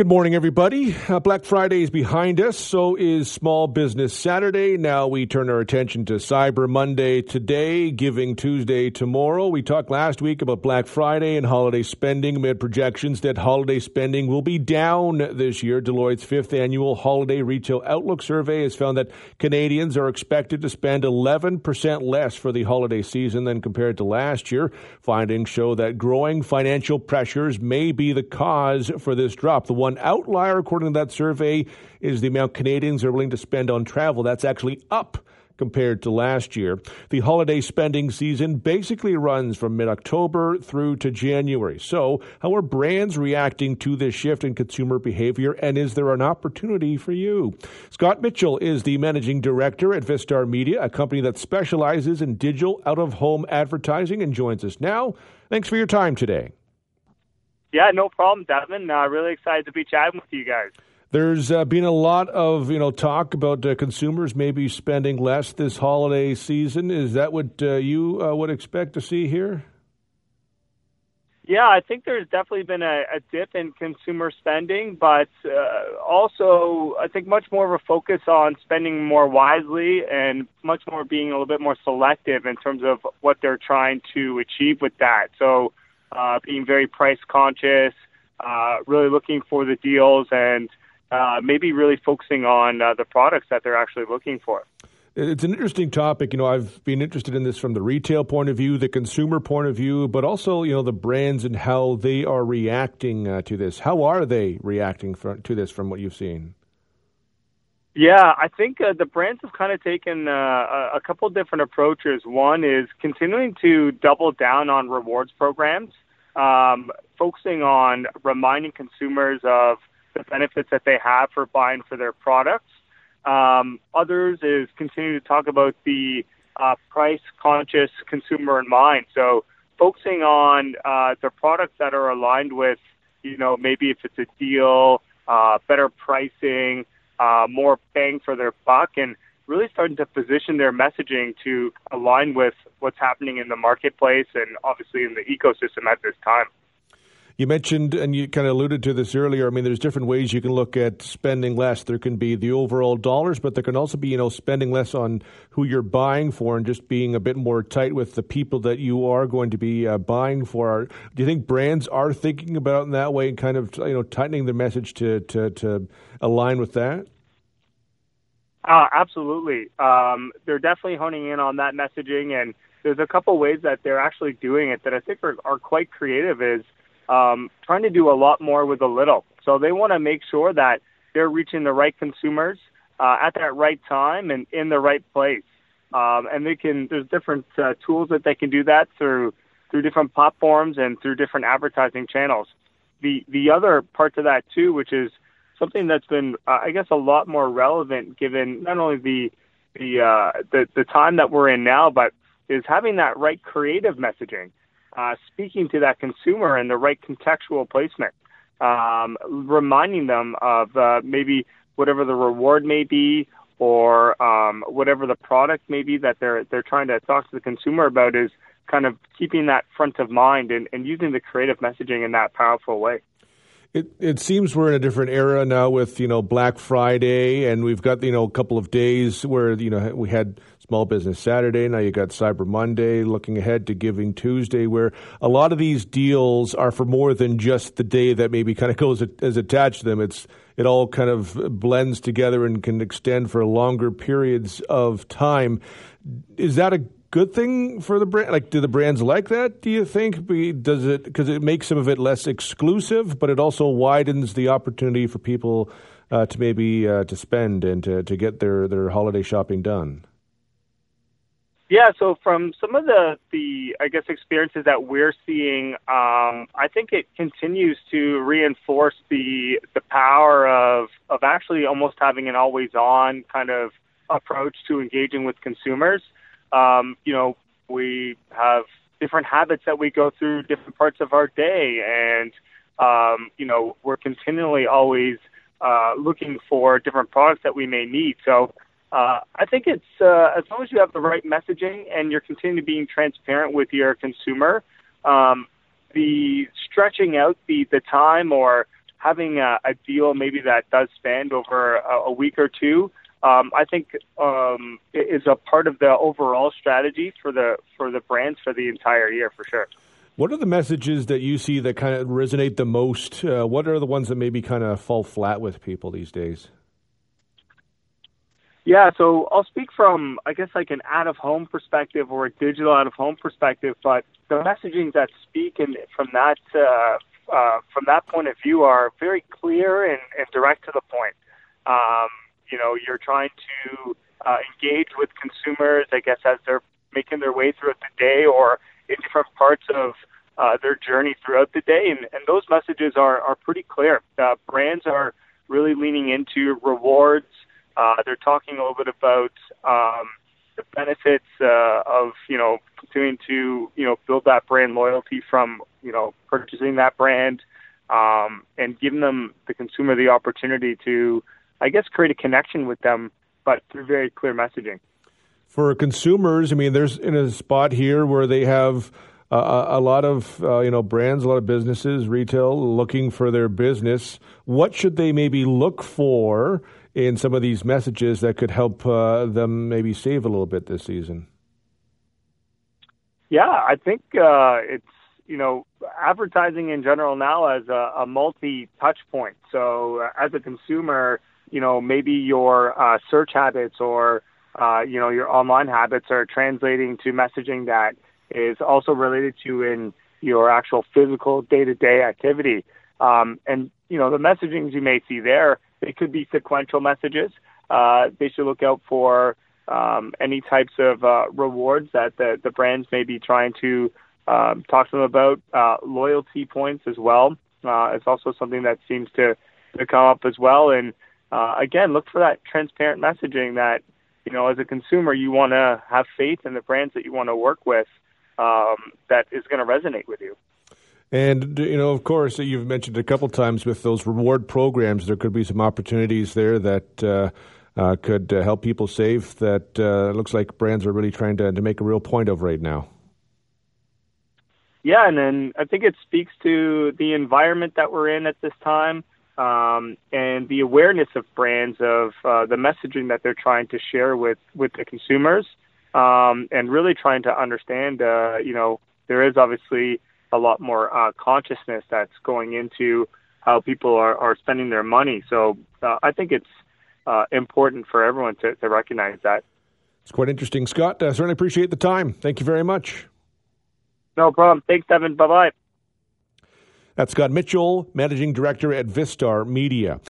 Good morning, everybody. Uh, Black Friday is behind us. So is Small Business Saturday. Now we turn our attention to Cyber Monday today, Giving Tuesday tomorrow. We talked last week about Black Friday and holiday spending amid projections that holiday spending will be down this year. Deloitte's fifth annual Holiday Retail Outlook survey has found that Canadians are expected to spend 11% less for the holiday season than compared to last year. Findings show that growing financial pressures may be the cause for this drop. The one outlier, according to that survey, is the amount Canadians are willing to spend on travel. That's actually up compared to last year. The holiday spending season basically runs from mid October through to January. So, how are brands reacting to this shift in consumer behavior, and is there an opportunity for you? Scott Mitchell is the managing director at Vistar Media, a company that specializes in digital out of home advertising, and joins us now. Thanks for your time today. Yeah, no problem, Devon. Uh, really excited to be chatting with you guys. There's uh, been a lot of you know talk about uh, consumers maybe spending less this holiday season. Is that what uh, you uh, would expect to see here? Yeah, I think there's definitely been a, a dip in consumer spending, but uh, also I think much more of a focus on spending more wisely and much more being a little bit more selective in terms of what they're trying to achieve with that. So uh, being very price conscious, uh, really looking for the deals, and uh, maybe really focusing on uh, the products that they're actually looking for. It's an interesting topic. You know, I've been interested in this from the retail point of view, the consumer point of view, but also, you know, the brands and how they are reacting uh, to this. How are they reacting for, to this from what you've seen? Yeah, I think uh, the brands have kind of taken uh, a couple different approaches. One is continuing to double down on rewards programs, um, focusing on reminding consumers of the benefits that they have for buying for their products. Um, others is continuing to talk about the uh, price conscious consumer in mind. So focusing on uh, the products that are aligned with, you know, maybe if it's a deal, uh, better pricing uh, more bang for their buck and really starting to position their messaging to align with what's happening in the marketplace and obviously in the ecosystem at this time. You mentioned, and you kind of alluded to this earlier. I mean, there's different ways you can look at spending less. There can be the overall dollars, but there can also be, you know, spending less on who you're buying for and just being a bit more tight with the people that you are going to be uh, buying for. Do you think brands are thinking about in that way and kind of, you know, tightening their message to to, to align with that? Uh, absolutely. Um, they're definitely honing in on that messaging, and there's a couple ways that they're actually doing it that I think are, are quite creative. Is um, trying to do a lot more with a little. So they want to make sure that they're reaching the right consumers uh, at that right time and in the right place. Um, and they can there's different uh, tools that they can do that through through different platforms and through different advertising channels. The the other part to that too, which is something that's been uh, I guess a lot more relevant given not only the the uh, the the time that we're in now, but is having that right creative messaging uh, speaking to that consumer in the right contextual placement, um, reminding them of uh, maybe whatever the reward may be or um, whatever the product may be that they're they're trying to talk to the consumer about is kind of keeping that front of mind and, and using the creative messaging in that powerful way. It it seems we're in a different era now with you know Black Friday, and we've got you know a couple of days where you know we had Small Business Saturday. Now you got Cyber Monday, looking ahead to Giving Tuesday, where a lot of these deals are for more than just the day that maybe kind of goes as attached to them. It's it all kind of blends together and can extend for longer periods of time. Is that a good thing for the brand? Like, do the brands like that? Do you think? Does it because it makes some of it less exclusive, but it also widens the opportunity for people uh, to maybe uh, to spend and to, to get their their holiday shopping done. Yeah, so from some of the, the I guess experiences that we're seeing, um, I think it continues to reinforce the the power of of actually almost having an always on kind of approach to engaging with consumers. Um, you know, we have different habits that we go through different parts of our day, and um, you know, we're continually always uh, looking for different products that we may need. So uh, I think it's uh, as long as you have the right messaging and you're continuing to being transparent with your consumer, um, the stretching out the, the time or having a, a deal maybe that does span over a, a week or two, um, I think um, is a part of the overall strategy for the for the brands for the entire year for sure. What are the messages that you see that kind of resonate the most? Uh, what are the ones that maybe kind of fall flat with people these days? Yeah, so I'll speak from, I guess, like an out of home perspective or a digital out of home perspective, but the messaging that speak and from that uh, uh, from that point of view are very clear and, and direct to the point. Um, you know, you're trying to uh, engage with consumers, I guess, as they're making their way throughout the day or in different parts of uh, their journey throughout the day. And, and those messages are, are pretty clear. Uh, brands are really leaning into rewards. Uh, they're talking a little bit about um, the benefits uh, of, you know, continuing to, you know, build that brand loyalty from, you know, purchasing that brand um, and giving them, the consumer, the opportunity to, I guess, create a connection with them, but through very clear messaging. For consumers, I mean, there's in a spot here where they have a lot of uh, you know brands, a lot of businesses, retail looking for their business. What should they maybe look for in some of these messages that could help uh, them maybe save a little bit this season? Yeah, I think uh, it's you know advertising in general now as a, a multi touch point. So uh, as a consumer, you know maybe your uh, search habits or you know your online habits are translating to messaging that is also related to in your actual physical day to day activity. Um, and you know the messagings you may see there, they could be sequential messages. Uh, they should look out for um, any types of uh, rewards that the, the brands may be trying to um, talk to them about. Uh, loyalty points as well. Uh, it's also something that seems to, to come up as well. And uh, again, look for that transparent messaging that, you know, as a consumer, you want to have faith in the brands that you want to work with um, that is going to resonate with you. And you know, of course, you've mentioned a couple times with those reward programs, there could be some opportunities there that uh, uh, could uh, help people save that uh, looks like brands are really trying to, to make a real point of right now. Yeah, and then I think it speaks to the environment that we're in at this time um, and the awareness of brands of uh, the messaging that they're trying to share with, with the consumers um, and really trying to understand, uh, you know, there is obviously a lot more uh, consciousness that's going into how people are, are spending their money. So uh, I think it's uh, important for everyone to, to recognize that. It's quite interesting, Scott. I uh, certainly appreciate the time. Thank you very much. No problem. Thanks, Evan. Bye bye. That's Scott Mitchell, Managing Director at Vistar Media.